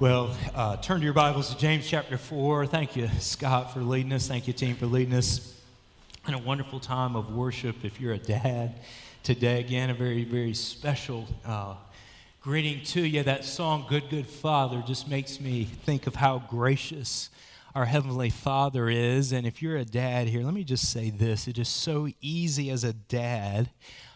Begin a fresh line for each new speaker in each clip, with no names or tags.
Well, uh, turn to your Bibles to James chapter 4. Thank you, Scott, for leading us. Thank you, team, for leading us in a wonderful time of worship. If you're a dad today, again, a very, very special uh, greeting to you. That song, Good, Good Father, just makes me think of how gracious our Heavenly Father is. And if you're a dad here, let me just say this it is so easy as a dad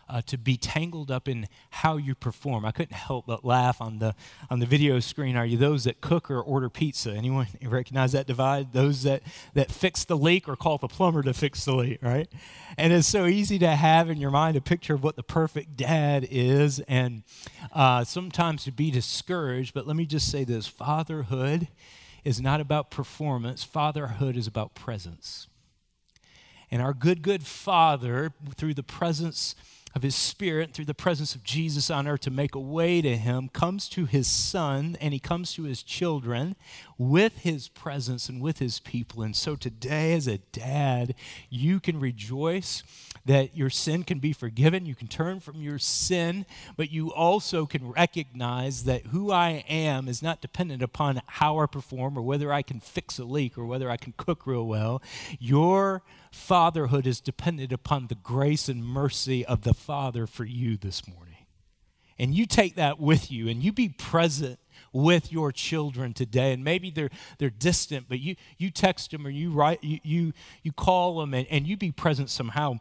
uh, to be tangled up in how you perform. I couldn't help but laugh on the on the video screen. Are you those that cook or order pizza? Anyone recognize that divide? Those that that fix the leak or call the plumber to fix the leak, right? And it's so easy to have in your mind a picture of what the perfect dad is, and uh, sometimes to be discouraged. But let me just say this: fatherhood is not about performance. Fatherhood is about presence. And our good, good Father, through the presence of his spirit through the presence of Jesus on earth to make a way to him comes to his son and he comes to his children with his presence and with his people. And so today, as a dad, you can rejoice that your sin can be forgiven. You can turn from your sin, but you also can recognize that who I am is not dependent upon how I perform or whether I can fix a leak or whether I can cook real well. Your fatherhood is dependent upon the grace and mercy of the Father for you this morning. And you take that with you and you be present with your children today and maybe they're they're distant but you you text them or you write you you, you call them and, and you be present somehow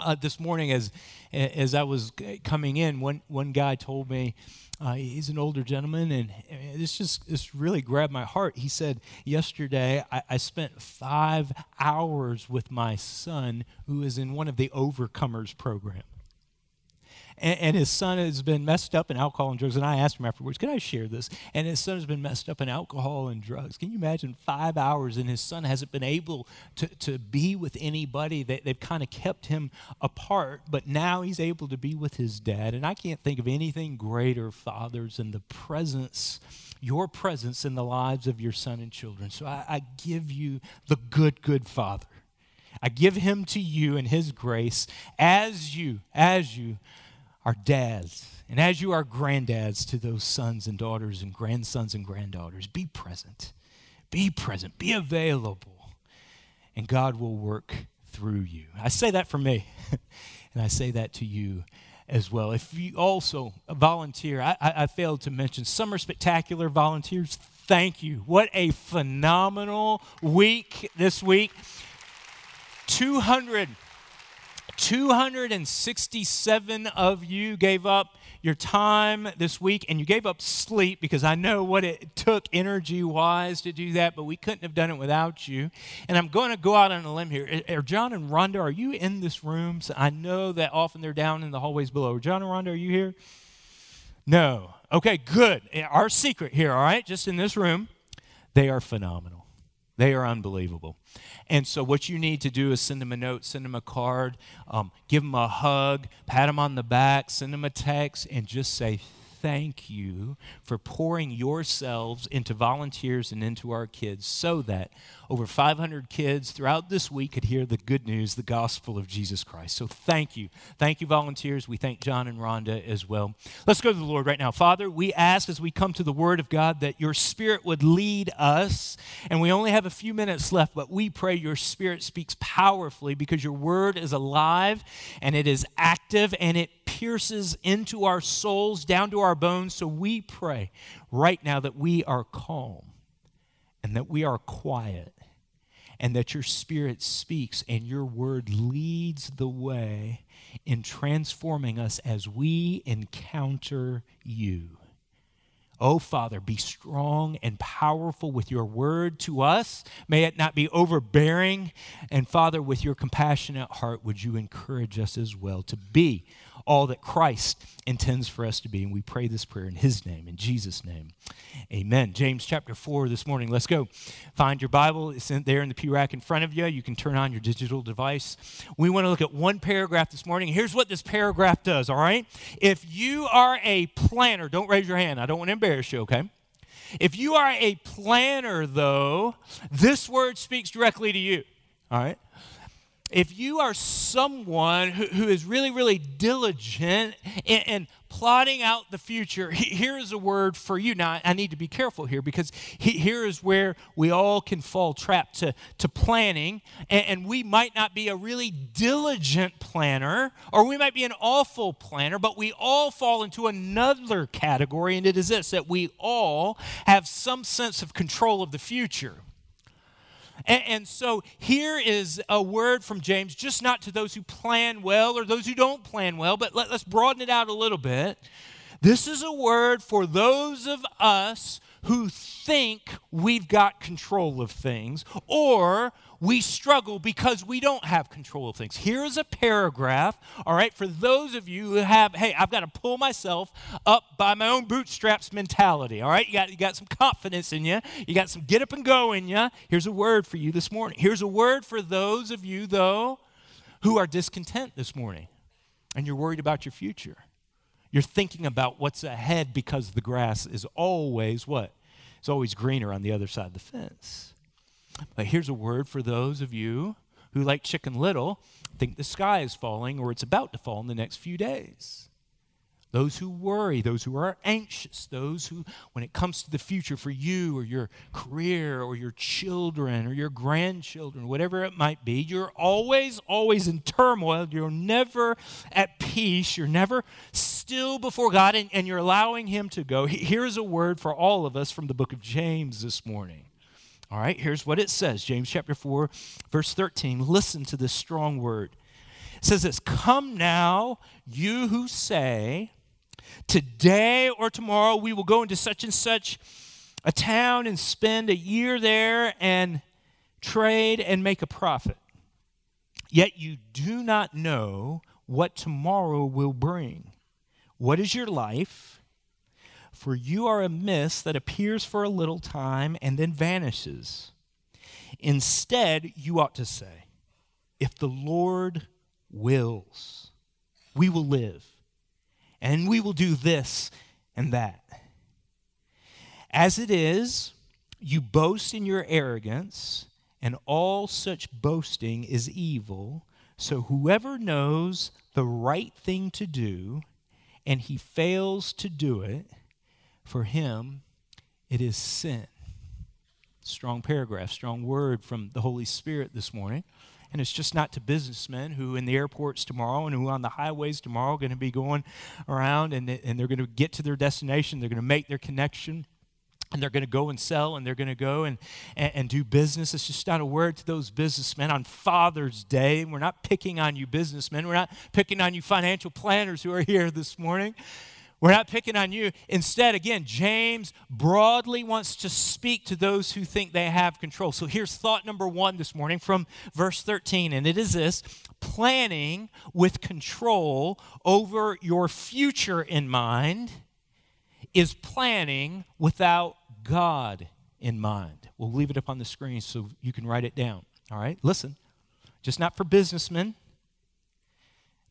uh, this morning as as I was coming in one one guy told me uh, he's an older gentleman, and this just this really grabbed my heart. He said, Yesterday, I, I spent five hours with my son, who is in one of the Overcomers program and, and, his son has been messed up in alcohol and drugs. And I asked him afterwards, "Can I share this?" And his son has been messed up in alcohol and drugs. Can you imagine five hours and his son hasn't been able to, to be with anybody? They, they've kind of kept him apart, but now he's able to be with his dad. And I can't think of anything greater, fathers, than the presence, your presence in the lives of your son and children. So I, I give you the good, good father. I give him to you in his grace as you, as you our dads, and as you are granddads to those sons and daughters and grandsons and granddaughters, be present. Be present. Be available. And God will work through you. I say that for me, and I say that to you as well. If you also uh, volunteer, I, I, I failed to mention Summer Spectacular volunteers. Thank you. What a phenomenal week this week. 200 267 of you gave up your time this week and you gave up sleep because I know what it took energy wise to do that, but we couldn't have done it without you. And I'm going to go out on a limb here. Are John and Rhonda, are you in this room? So I know that often they're down in the hallways below. John and Rhonda, are you here? No. Okay, good. Eh, our secret here, all right, just in this room, they are phenomenal. They are unbelievable. And so, what you need to do is send them a note, send them a card, um, give them a hug, pat them on the back, send them a text, and just say, thank you for pouring yourselves into volunteers and into our kids so that over 500 kids throughout this week could hear the good news, the gospel of Jesus Christ. So thank you. Thank you, volunteers. We thank John and Rhonda as well. Let's go to the Lord right now. Father, we ask as we come to the Word of God that your Spirit would lead us. And we only have a few minutes left, but we pray your Spirit speaks powerfully because your Word is alive and it is active and it pierces into our souls, down to our bones. So we pray right now that we are calm and that we are quiet and that your spirit speaks and your word leads the way in transforming us as we encounter you. Oh, Father, be strong and powerful with your word to us. May it not be overbearing. And Father, with your compassionate heart, would you encourage us as well to be all that Christ intends for us to be. And we pray this prayer in His name, in Jesus' name. Amen. James chapter 4 this morning. Let's go. Find your Bible. It's in there in the pew rack in front of you. You can turn on your digital device. We want to look at one paragraph this morning. Here's what this paragraph does, all right? If you are a planner, don't raise your hand. I don't want to embarrass you, okay? If you are a planner, though, this word speaks directly to you, all right? If you are someone who, who is really, really diligent in, in plotting out the future, here is a word for you. Now, I need to be careful here because here is where we all can fall trapped to, to planning, and, and we might not be a really diligent planner, or we might be an awful planner, but we all fall into another category, and it is this that we all have some sense of control of the future. And, and, so here is a word from James, just not to those who plan well or those who don't plan well, but let, let's broaden it out a little bit. This is a word for those of us who think we've got control of things or we struggle because we don't have control of things. Here's a paragraph, all right, for those of you who have, hey, I've got to pull myself up by my own bootstraps mentality, all right? You got, you got some confidence in you, you got some get up and go in you. Here's a word for you this morning. Here's a word for those of you, though, who are discontent this morning and you're worried about your future. You're thinking about what's ahead because the grass is always what? It's always greener on the other side of the fence. But here's a word for those of you who, like Chicken Little, think the sky is falling or it's about to fall in the next few days. Those who worry, those who are anxious, those who, when it comes to the future for you or your career or your children or your grandchildren, whatever it might be, you're always, always in turmoil. You're never at peace. You're never still before God and, and you're allowing Him to go. Here's a word for all of us from the book of James this morning. All right, here's what it says James chapter 4, verse 13. Listen to this strong word. It says this Come now, you who say, Today or tomorrow we will go into such and such a town and spend a year there and trade and make a profit. Yet you do not know what tomorrow will bring. What is your life? For you are a mist that appears for a little time and then vanishes. Instead, you ought to say, If the Lord wills, we will live, and we will do this and that. As it is, you boast in your arrogance, and all such boasting is evil. So whoever knows the right thing to do, and he fails to do it, for him, it is sin. Strong paragraph, strong word from the Holy Spirit this morning. And it's just not to businessmen who in the airports tomorrow and who on the highways tomorrow are going to be going around and, and they're going to get to their destination. They're going to make their connection and they're going to go and sell and they're going to go and, and, and, do business. It's just not a word to those businessmen on Father's Day. We're not picking on you, businessmen. We're not picking on you, financial planners who are here this morning. We're not picking on you. Instead, again, James broadly wants to speak to those who think they have control. So here's thought number one this morning from verse 13, and it is this planning with control over your future in mind is planning without God in mind. We'll leave it up on the screen so you can write it down. All right, listen. Just not for businessmen,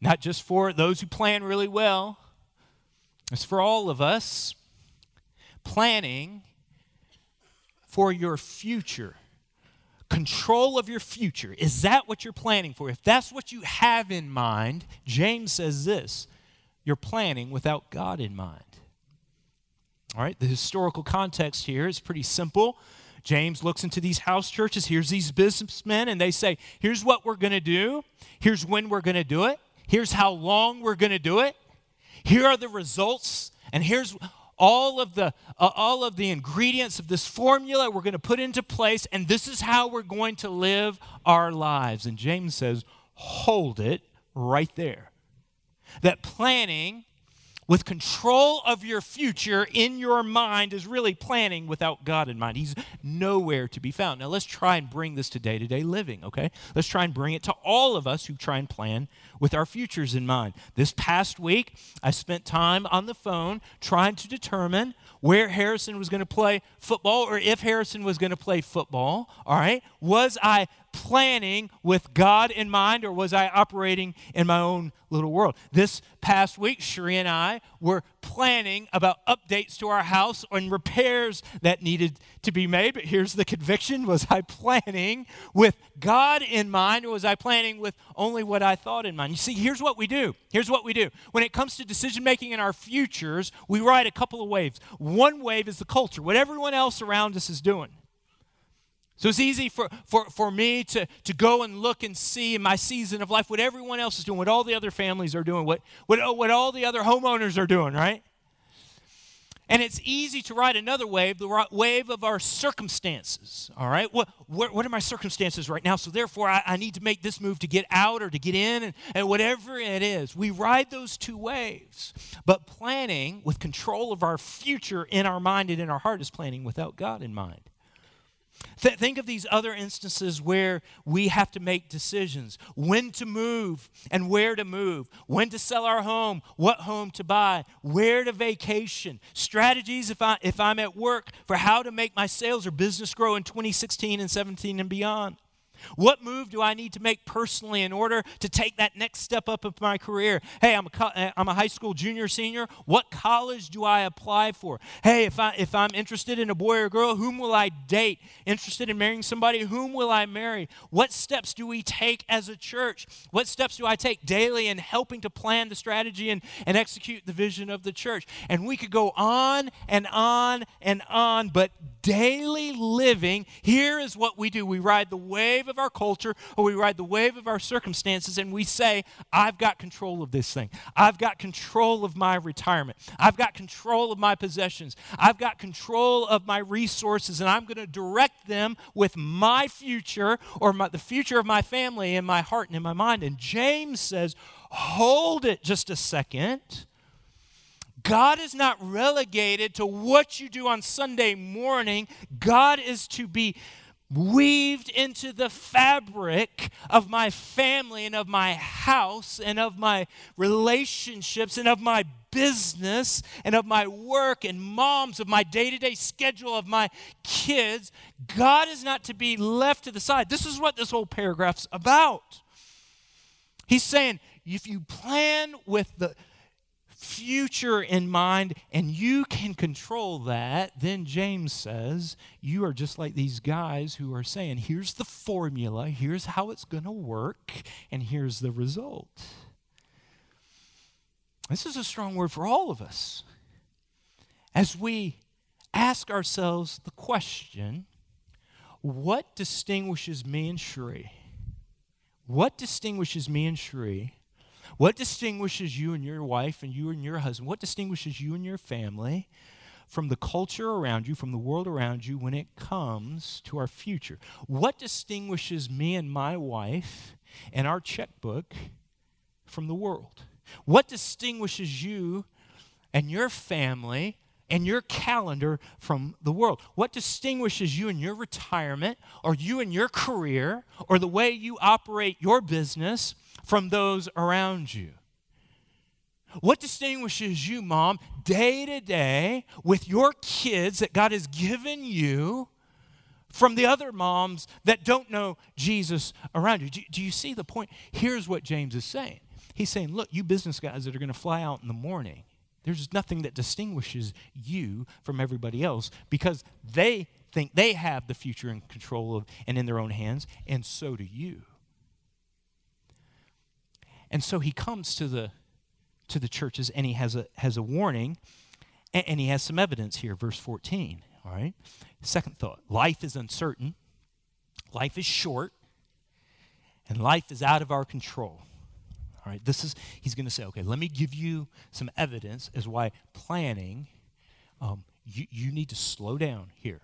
not just for those who plan really well it's for all of us planning for your future. Control of your future. Is that what you're planning for? If that's what you have in mind, James says this you're planning without God in mind. All right, the historical context here is pretty simple. James looks into these house churches. Here's these businessmen, and they say, Here's what we're going to do. Here's when we're going to do it. Here's how long we're going to do it. Here are the results, and here's all of the uh, all of the ingredients of this formula we're going to put into place and this is how we're going to live our lives. And james says hold it right there. That planning with control of your future in your mind is really planning without God in mind. He's nowhere to be found. Now, let's try and bring this to day to day living, okay? Let's try and bring it to all of us who try and plan with our futures in mind. This past week, I spent time on the phone trying to determine where Harrison was going to play football or if Harrison was going to play football, all right? Was I planning with God in mind, or was I operating in my own little world? This past week, Sheree and I were planning about updates to our house and repairs that needed to be made. But here's the conviction Was I planning with God in mind, or was I planning with only what I thought in mind? You see, here's what we do. Here's what we do. When it comes to decision making in our futures, we ride a couple of waves. One wave is the culture, what everyone else around us is doing. So it's easy for, for, for me to, to go and look and see in my season of life what everyone else is doing, what all the other families are doing, what, what, uh, what all the other homeowners are doing, right? And it's easy to ride another wave, the wave of our circumstances. All right? What, what, what are my circumstances right now? So, therefore, I, I, need to make this move to get out or to get in, and, and whatever it is. We ride those two waves. But planning with control of our future in our mind and in our heart is planning without God in mind. Th- think of these other instances where we have to make decisions. When to move and where to move, when to sell our home, what home to buy, where to vacation, strategies if, I, if I'm at work for how to make my sales or business grow in 2016 and 17 and beyond. What move do I need to make personally in order to take that next step up of my career? Hey, I'm a, co- uh, I'm a high school junior, senior. What college do I apply for? Hey, if, I, if I'm interested in a boy or girl, whom will I date? Interested in marrying somebody, whom will I marry? What steps do we take as a church? What steps do I take daily in helping to plan the strategy and, and execute the vision of the church? And we could go on and on and on, but daily living, here is what we do we ride the wave of our culture or we ride the wave of our circumstances and we say, I've got control of this thing. I've got control of my retirement. I've got control of my possessions. I've got control of my resources and I'm going to direct them with my future or my, the future of my family in my heart and in my mind. And James says, hold it just a second. God is not relegated to what you do on Sunday morning. God is to be weaved into the fabric of my family and of my house and of my relationships and of my business and of my work and moms, of my day to day schedule of my kids. God is not to be left to the side. This is what this whole paragraph's about. He's saying, if you plan with the future in mind and you can control that, then James says you are just like these guys who are saying, here's the formula, here's how it's going to work, and here's the result. This is a strong word for all of us. As we ask ourselves the question, what distinguishes me and Sheree? What distinguishes me and Sheree what distinguishes you and your wife and you and your husband? What distinguishes you and your family from the culture around you, from the world around you when it comes to our future? What distinguishes me and my wife and our checkbook from the world? What distinguishes you and your family and your calendar from the world? What distinguishes you in your retirement or you in your career or the way you operate your business from those around you? What distinguishes you, mom, day to day with your kids that God has given you from the other moms that don't know Jesus around you? Do, do, you see the point? Here's what James is saying He's saying, Look, you business guys that are going to fly out in the morning, there's nothing that distinguishes you from everybody else because they think they have the future in control of and in their own hands, and so do you. And so he comes to the to the churches and he has a has a warning and, and he has some evidence here, verse 14. All right. Second thought life is uncertain, life is short, and life is out of our control. All right, this is, he's going to say, okay, let me give you some evidence as why planning, um, you, you need to slow down here.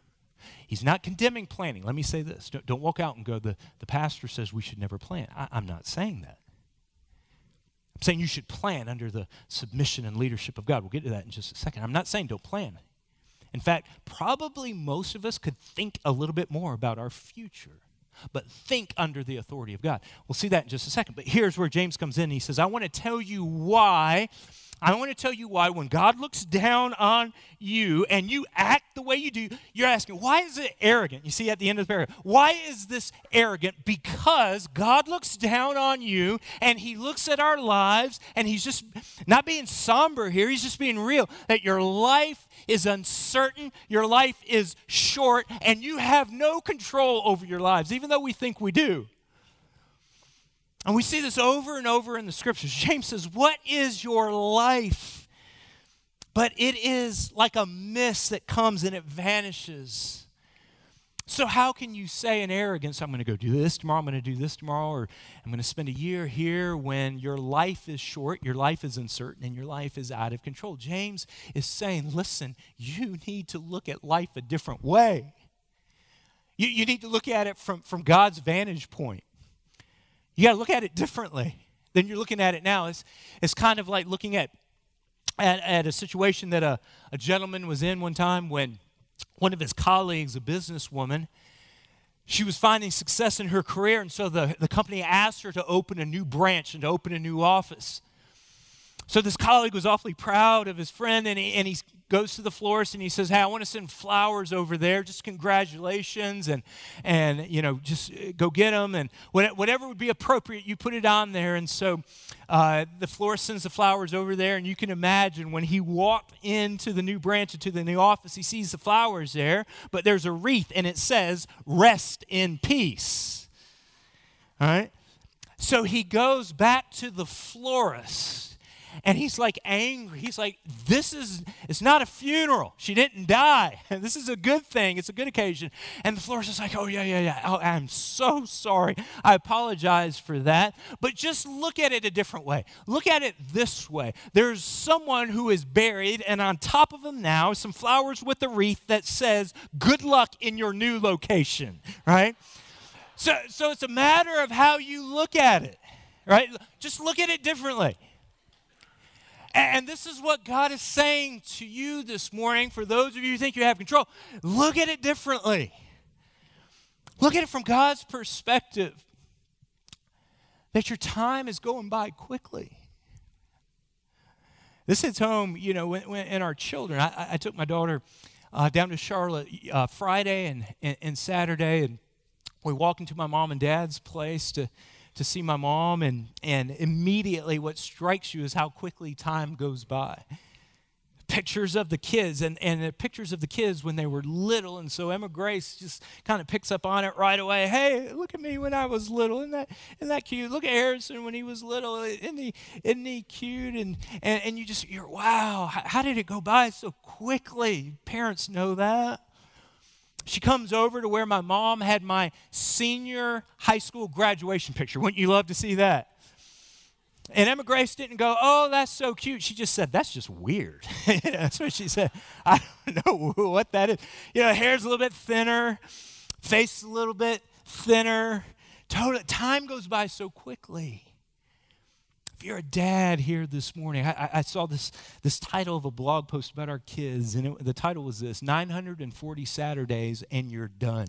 He's not condemning planning. Let me say this. Don't, don't walk out and go, the, the pastor says we should never plan. I, I'm not saying that. I'm saying you should plan under the submission and leadership of God. We'll get to that in just a second. I'm not saying don't plan. In fact, probably most of us could think a little bit more about our future, but think under the authority of God. We'll see that in just a second. But here's where James comes in. He says, I want to tell you why. I want to tell you why when God looks down on you and you act the way you do, you're asking, why is it arrogant? You see at the end of the paragraph, why is this arrogant? Because God looks down on you and He looks at our lives and He's just not being somber here, He's just being real that your life is uncertain, your life is short, and you have no control over your lives, even though we think we do. And we see this over and over in the scriptures. James says, What is your life? But it is like a mist that comes and it vanishes. So, how can you say in arrogance, I'm going to go do this tomorrow, I'm going to do this tomorrow, or I'm going to spend a year here when your life is short, your life is uncertain, and your life is out of control? James is saying, listen, you need to look at life a different way. You, you need to look at it from, from God's vantage point. You got to look at it differently than you're looking at it now. It's, it's kind of like looking at, at, at a situation that a, a gentleman was in one time when one of his colleagues, a businesswoman, she was finding success in her career, and so the, the company asked her to open a new branch and to open a new office. So this colleague was awfully proud of his friend, and he, and he goes to the florist and he says, "Hey, I want to send flowers over there. Just congratulations, and and you know, just uh, go get them, and whatever would be appropriate, you put it on there." And so uh, the florist sends the flowers over there, and you can imagine when he walked into the new branch into the new office, he sees the flowers there, but there's a wreath, and it says, "Rest in peace." All right. So he goes back to the florist and he's like angry. He's like, This is, it's not a funeral. She didn't die. this is a good thing. It's a good occasion. And the florist is like, Oh, yeah, yeah, yeah. Oh, I'm so sorry. I apologize for that. But just look at it a different way. Look at it this way there's someone who is buried, and on top of him now, some flowers with a wreath that says, Good luck in your new location, right? So, so it's a matter of how you look at it, right? Just look at it differently. And this is what God is saying to you this morning for those of you who think you have control. Look at it differently. Look at it from God's perspective that your time is going by quickly. This hits home, you know, when, when in our children. I, I took my daughter uh, down to Charlotte uh, Friday and, and, and Saturday, and we walked into my mom and dad's place to to see my mom, and, and immediately what strikes you is how quickly time goes by. Pictures of the kids and, and pictures of the kids when they were little. And so Emma Grace just kind of picks up on it right away. Hey, look at me when I was little. Isn't that, isn't that cute? Look at Harrison when he was little. Isn't he, isn't he cute? And, and, and you just, you're, wow, how did it go by so quickly? Parents know that. She comes over to where my mom had my senior high school graduation picture. Wouldn't you love to see that? And Emma Grace didn't go, Oh, that's so cute. She just said, That's just weird. that's what she said. I don't know what that is. You know, hair's a little bit thinner, face a little bit thinner. Total, time goes by so quickly. You're a dad here this morning, I, I, saw this, this title of a blog post about our kids, and it, the title was this 940 Saturdays and You're Done.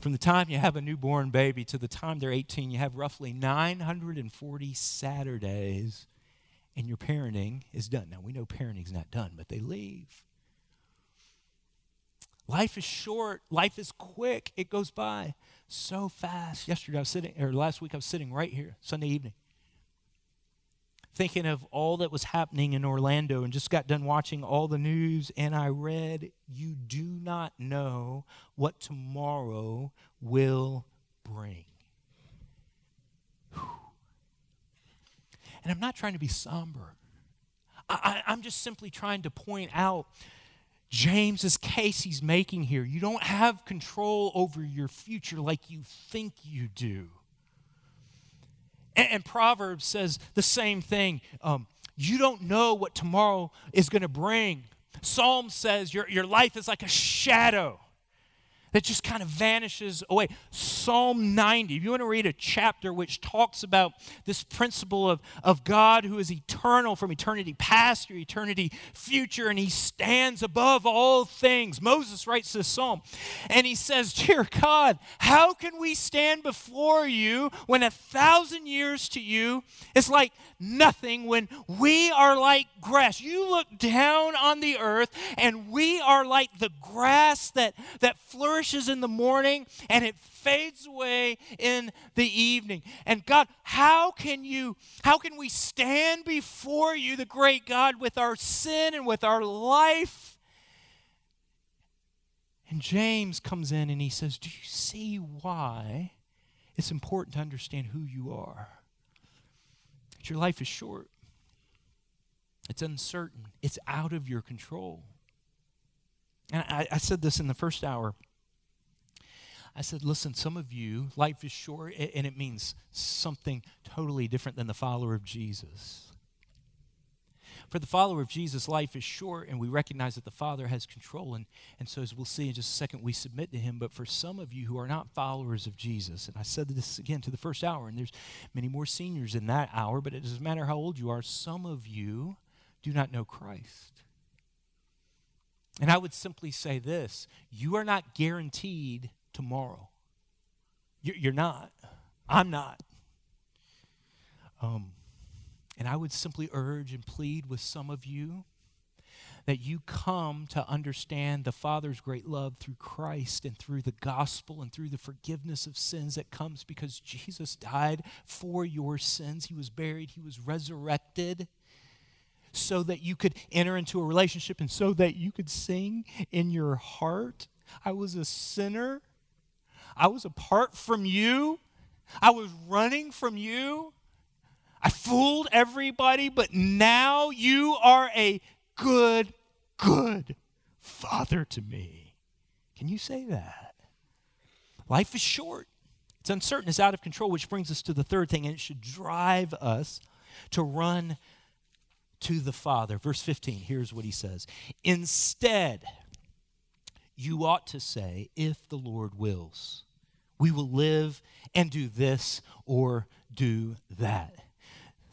From the time you have a newborn baby to the time they're 18, you have roughly 940 Saturdays, and your parenting is done. Now, we know parenting's not done, but they leave. Life is short, life is quick, it goes by so fast. Yesterday I was sitting, or last week I was sitting right here, Sunday evening, thinking of all that was happening in Orlando and just got done watching all the news, and I read, You do not know what tomorrow will bring. And I'm not trying to be somber. I, am just simply trying to point out James's case he's making here. You don't have control over your future like you think you do. And, and Proverbs says the same thing. Um, you don't know what tomorrow is going to bring. Psalm says your, your life is like a shadow. That just kind of vanishes away. Psalm 90, if you want to read a chapter which talks about this principle of, of God who is eternal from eternity past to eternity future, and he stands above all things. Moses writes this psalm, and he says, Dear God, how can we stand before you when a thousand years to you is like nothing, when we are like grass? You look down on the earth, and we are like the grass that, that flourishes flourishes in the morning and it fades away in the evening. And God, how can you, how can we stand before you, the great God, with our sin and with our life? And James comes in and he says, Do you see why it's important to understand who you are? That your life is short, it's uncertain, it's out of your control. And I, I said this in the first hour. I said, listen, some of you, life is short, and it means something totally different than the follower of Jesus. For the follower of Jesus, life is short, and we recognize that the Father has control. And, and so, as we'll see in just a second, we submit to Him. But for some of you who are not followers of Jesus, and I said this again to the first hour, and there's many more seniors in that hour, but it doesn't matter how old you are, some of you do not know Christ. And I would simply say this you are not guaranteed tomorrow. You're not. I'm not. Um, and I would simply urge and plead with some of you that you come to understand the Father's great love through Christ and through the gospel and through the forgiveness of sins that comes because Jesus died for your sins. He was buried, He was resurrected so that you could enter into a relationship and so that you could sing in your heart. I was a sinner I was apart from you. I was running from you. I fooled everybody, but now you are a good, good father to me. Can you say that? Life is short, it's uncertain, it's out of control, which brings us to the third thing, and it should drive us to run to the Father. Verse 15, here's what he says Instead, you ought to say, if the Lord wills. We will live and do this or do that.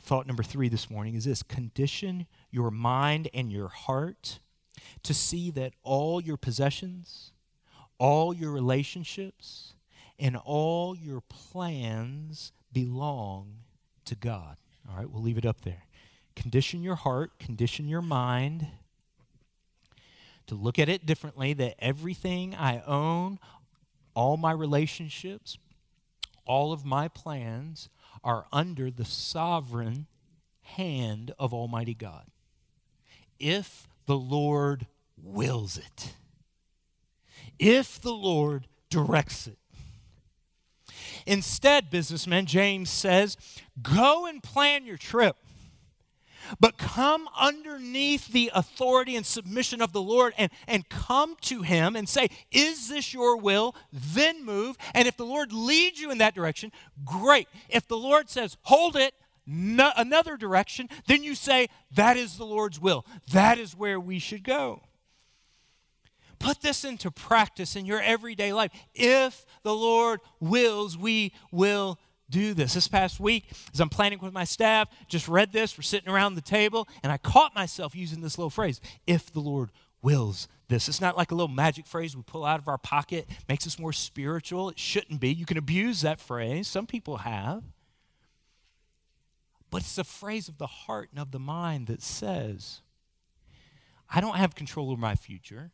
Thought number three this morning is this condition your mind and your heart to see that all your possessions, all your relationships, and all your plans belong to God. All right, we'll leave it up there. Condition your heart, condition your mind to look at it differently that everything I own, all my relationships, all of my plans are under the sovereign hand of Almighty God. If the Lord wills it, if the Lord directs it. Instead, businessman James says, go and plan your trip but come underneath the authority and submission of the Lord and, and come to Him and say, Is this your will? Then move. And if the Lord leads you in that direction, great. If the Lord says, Hold it, no, another direction, then you say, That is the Lord's will. That is where we should go. Put this into practice in your everyday life. If the Lord wills, we will do this. This past week, as I'm planning with my staff, just read this. We're sitting around the table, and I caught myself using this little phrase if the Lord wills this. It's not like a little magic phrase we pull out of our pocket, makes us more spiritual. It shouldn't be. You can abuse that phrase, some people have. But it's a phrase of the heart and of the mind that says, I don't have control over my future.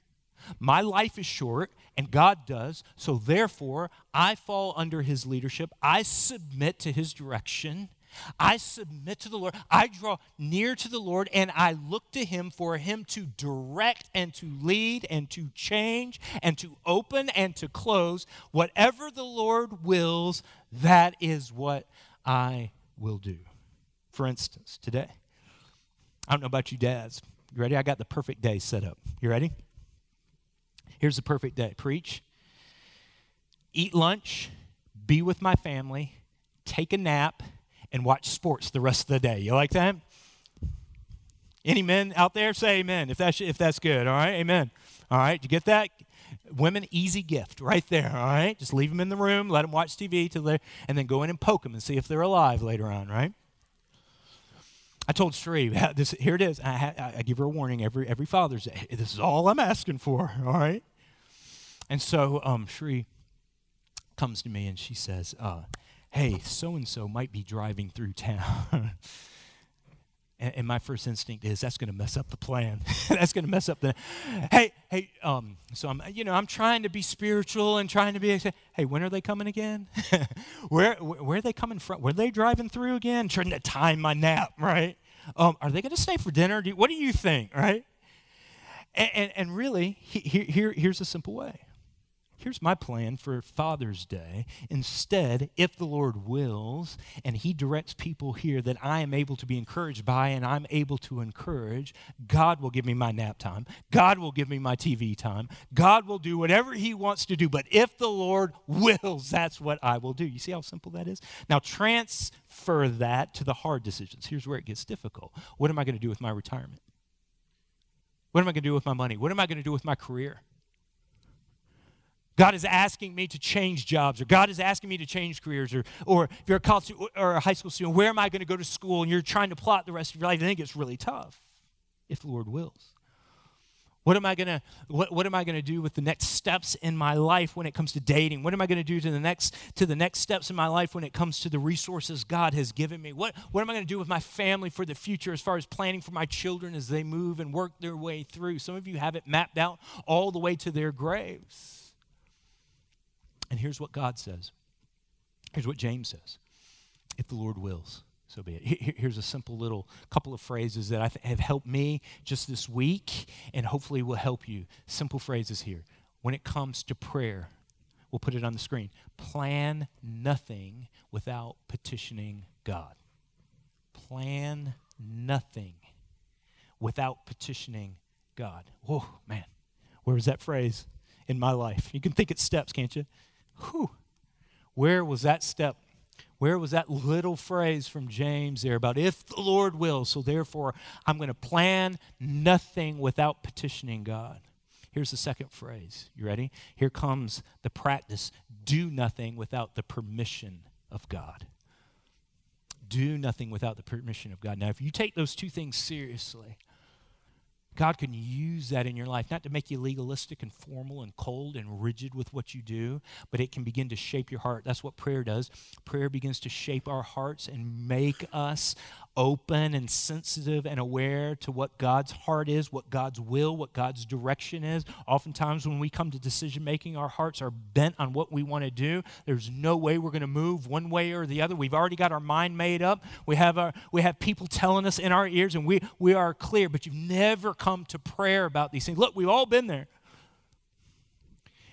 My life is short, and God does, so therefore I fall under His leadership. I submit to His direction. I submit to the Lord. I draw near to the Lord, and I look to Him for Him to direct and to lead and to change and to open and to close. Whatever the Lord wills, that is what I will do. For instance, today, I don't know about you dads. You ready? I got the perfect day set up. You ready? Here's the perfect day preach, eat lunch, be with my family, take a nap, and watch sports the rest of the day. You like that? Any men out there say amen if that's, if that's good. All right, amen. All right, you get that? Women, easy gift right there, all right? Just leave them in the room, let them watch TV till they and then go in and poke them and see if they're alive later on, right? I told Sheree, this, here it is. I, I, give her a warning every, every Father's Day. This is all I'm asking for, all right? And so um, Sheree comes to me and she says, uh, hey, so and so might be driving through town. and, and, my first instinct is that's going to mess up the plan. that's going to mess up the. Hey, hey. Um, so I'm, you know, I'm trying to be spiritual and trying to be. Hey, when are they coming again? where, where, are they coming from? Where are they driving through again? Trying to time my nap, right? Um, are they going to stay for dinner? Do, what do you think, right? And, and, and really, he, here, here's a simple way here's my plan for Father's Day. Instead, if the Lord wills and He directs people here that I am able to be encouraged by and I'm able to encourage, God will give me my nap time. God will give me my TV time. God will do whatever He wants to do. But if the Lord wills, that's what I will do. You see how simple that is? Now, transfer that to the hard decisions. Here's where it gets difficult. What am I going to do with my retirement? What am I going to do with my money? What am I going to do with my career? God is asking me to change jobs, or God is asking me to change careers, or, or if you're a college or a high school student, where am I going to go to school? And you're trying to plot the rest of your life. I think it's really tough, if the Lord wills. What am I gonna what, what am I gonna do with the next steps in my life when it comes to dating? What am I gonna do to the next to the next steps in my life when it comes to the resources God has given me? What what am I gonna do with my family for the future as far as planning for my children as they move and work their way through? Some of you have it mapped out all the way to their graves. And here's what God says. Here's what James says. If the Lord wills, so be it. Here's a simple little couple of phrases that I have helped me just this week and hopefully will help you. Simple phrases here. When it comes to prayer, we'll put it on the screen. Plan nothing without petitioning God. Plan nothing without petitioning God. Whoa, man. Where was that phrase in my life? You can think it's steps, can't you? Whew. Where was that step? Where was that little phrase from James there about if the Lord will? So therefore, I'm going to plan nothing without petitioning God. Here's the second phrase. You ready? Here comes the practice do nothing without the permission of God. Do nothing without the permission of God. Now, if you take those two things seriously, God can use that in your life, not to make you legalistic and formal and cold and rigid with what you do, but it can begin to shape your heart. That's what prayer does. Prayer begins to shape our hearts and make us open and sensitive and aware to what God's heart is, what God's will, what God's direction is. Oftentimes, when we come to decision making, our hearts are bent on what we want to do. There's no way we're going to move one way or the other. We've already got our mind made up. We have, our, we have people telling us in our ears, and we, we are clear, but you've never come to prayer about these things. Look, we've all been there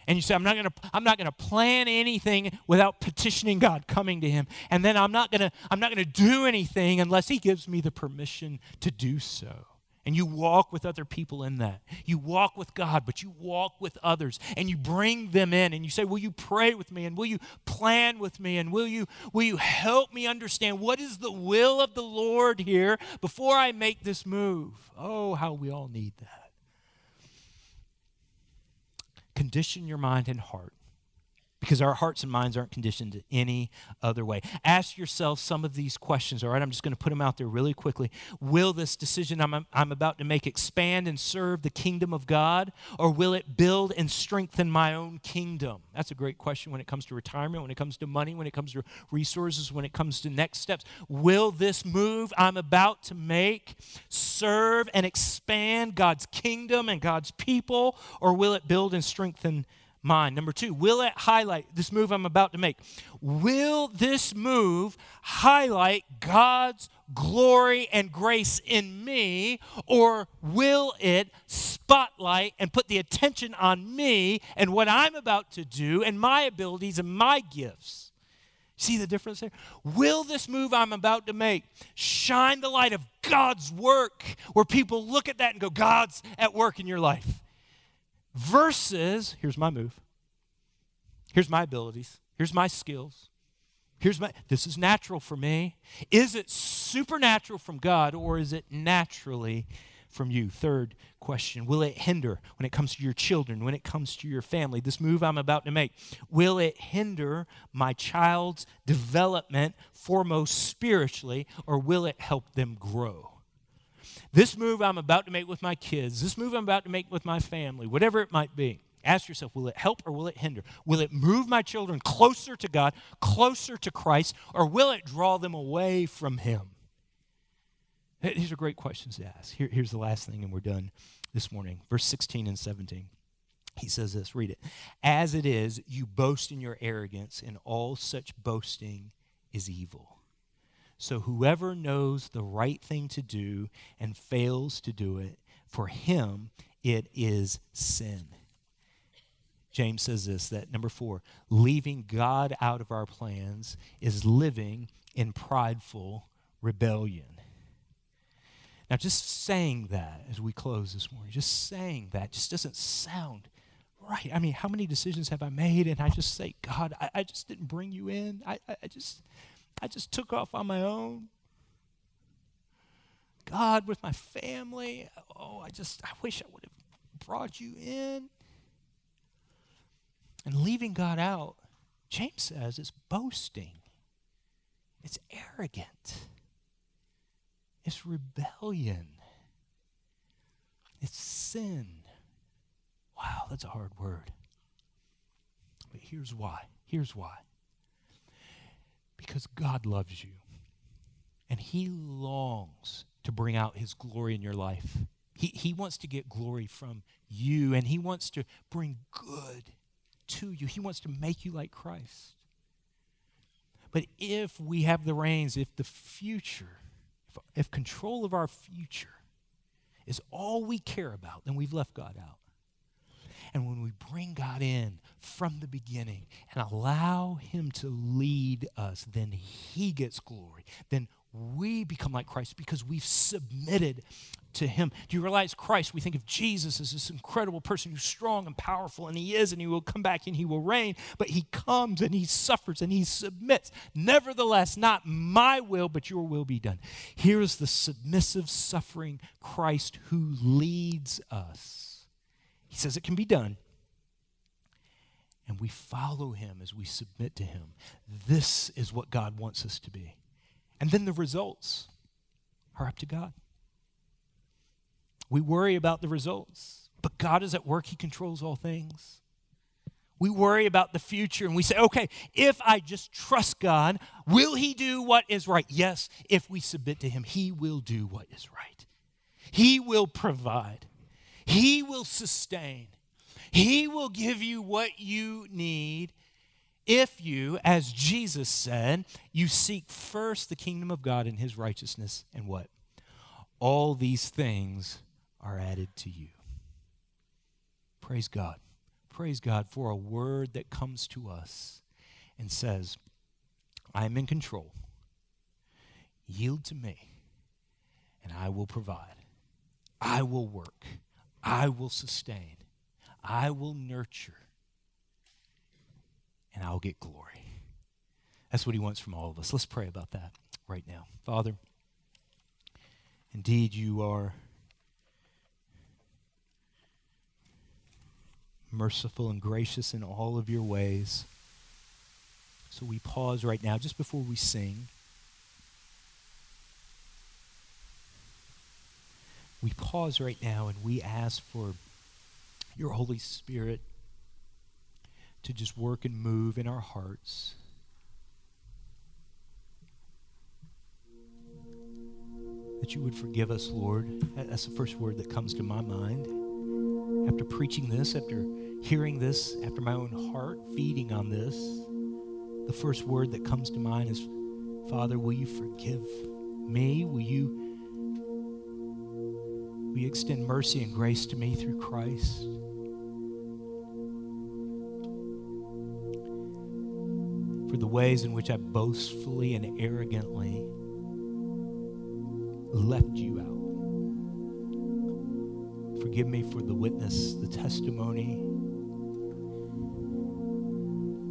and you say i'm not going to i'm not going to plan anything without petitioning god coming to him. And then i'm not going to i'm not going to do anything unless he gives me the permission to do so. And you walk with other people in that. You walk with god but you walk with others and you bring them in and you say will you pray with me and will you plan with me and will you will you help me understand what is the will of the lord here before i make this move? Oh how we all need that Condition your mind and heart because our hearts and minds aren't conditioned any other way. Ask yourself some of these questions, all right? I'm just going to put them out there really quickly. Will this decision I'm, I'm about to make expand and serve the kingdom of God, or will it build and strengthen my own kingdom? That's a great question when it comes to retirement, when it comes to money, when it comes to resources, when it comes to next steps. Will this move I'm about to make serve and expand God's kingdom and God's people, or will it build and strengthen mind. Number two, will it highlight this move I'm about to make? Will this move highlight God's glory and grace in me, or will it spotlight and put the attention on me and what I'm about to do and my abilities and my gifts? See the difference there? Will this move I'm about to make shine the light of God's work where people look at that and go, God's at work in your life? Versus here's my move. Here's my abilities. Here's my skills. Here's my this is natural for me. Is it supernatural from God or is it naturally from you? Third question Will it hinder when it comes to your children, when it comes to your family? This move I'm about to make, will it hinder my child's development, foremost spiritually, or will it help them grow? This move I'm about to make with my kids, this move I'm about to make with my family, whatever it might be, ask yourself will it help or will it hinder? Will it move my children closer to God, closer to Christ, or will it draw them away from Him? These are great questions to ask. Here, here's the last thing, and we're done this morning. Verse 16 and 17. He says this, read it. As it is, you boast in your arrogance, and all such boasting is evil. So whoever knows the right thing to do and fails to do it, for him it is sin. James says this that number four, leaving God out of our plans is living in prideful rebellion. Now, just saying that as we close this morning, just saying that just doesn't sound right. I mean, how many decisions have I made? And I just say, God, I, I just didn't bring you in. I, I just, I just took off on my own. God, with my family, oh, I just, I wish I would have brought you in. And leaving God out, James says, is boasting. It's arrogant. It's rebellion. It's sin. Wow, that's a hard word. But here's why. Here's why. Because God loves you. And He longs to bring out His glory in your life. He, he wants to get glory from you, and He wants to bring good to you. He wants to make you like Christ. But if we have the reins, if the future if if control of our future is all we care about, then we've left God out. And when we bring God in from the beginning and allow Him to lead us, then He gets glory. Then we become like Christ because we've submitted to him. Do you realize Christ? We think of Jesus as this incredible person who's strong and powerful, and he is, and he will come back and he will reign, but he comes and he suffers and he submits. Nevertheless, not my will, but your will be done. Here is the submissive, suffering Christ who leads us. He says it can be done. And we follow him as we submit to him. This is what God wants us to be. And then the results are up to God. We worry about the results, but God is at work, He controls all things. We worry about the future and we say, okay, if I just trust God, will He do what is right? Yes, if we submit to Him, He will do what is right. He will provide, He will sustain, He will give you what you need if you, as Jesus said, you seek first the kingdom of God and his righteousness, and what? All these things are added to you. Praise God. Praise God for a word that comes to us and says, I am in control. Yield to me, and I will provide. I will work. I will sustain. I will nurture and I'll get glory. That's what he wants from all of us. Let's pray about that right now. Father, indeed you are merciful and gracious in all of your ways. So we pause right now just before we sing. We pause right now and we ask for your Holy Spirit to just work and move in our hearts. That you would forgive us, Lord. That's the first word that comes to my mind. After preaching this, after hearing this, after my own heart feeding on this, the first word that comes to mind is Father, will you forgive me? Will you, will you extend mercy and grace to me through Christ? for the ways in which I boastfully and arrogantly left you out. Forgive me for the witness, the testimony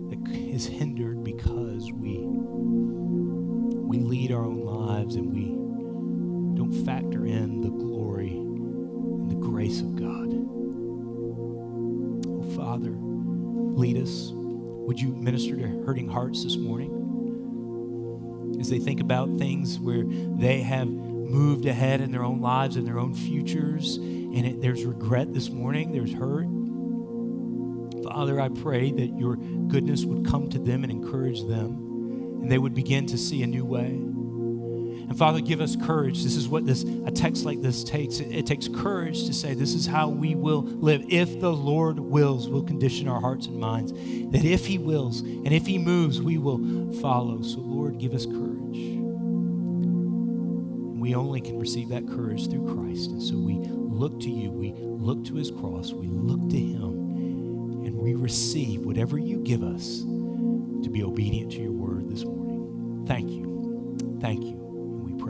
that is hindered because hurting hearts this morning? As they think about things where they have moved ahead in their own lives and their own futures, and it, there's regret this morning, there's hurt. Father, I pray that your goodness would come to them and encourage them, and they would begin to see a new way. And Father, give us courage. This is what this a text like this takes. It, it, takes courage to say, This is how we will live. If the Lord wills, we'll condition our hearts and minds. That if He wills and if He moves, we will follow. So, Lord, give us courage. We only can receive that courage through Christ. And so we look to you, we look to His cross, we look to Him, and we receive whatever you give us to be obedient to your word this morning. Thank you. Thank you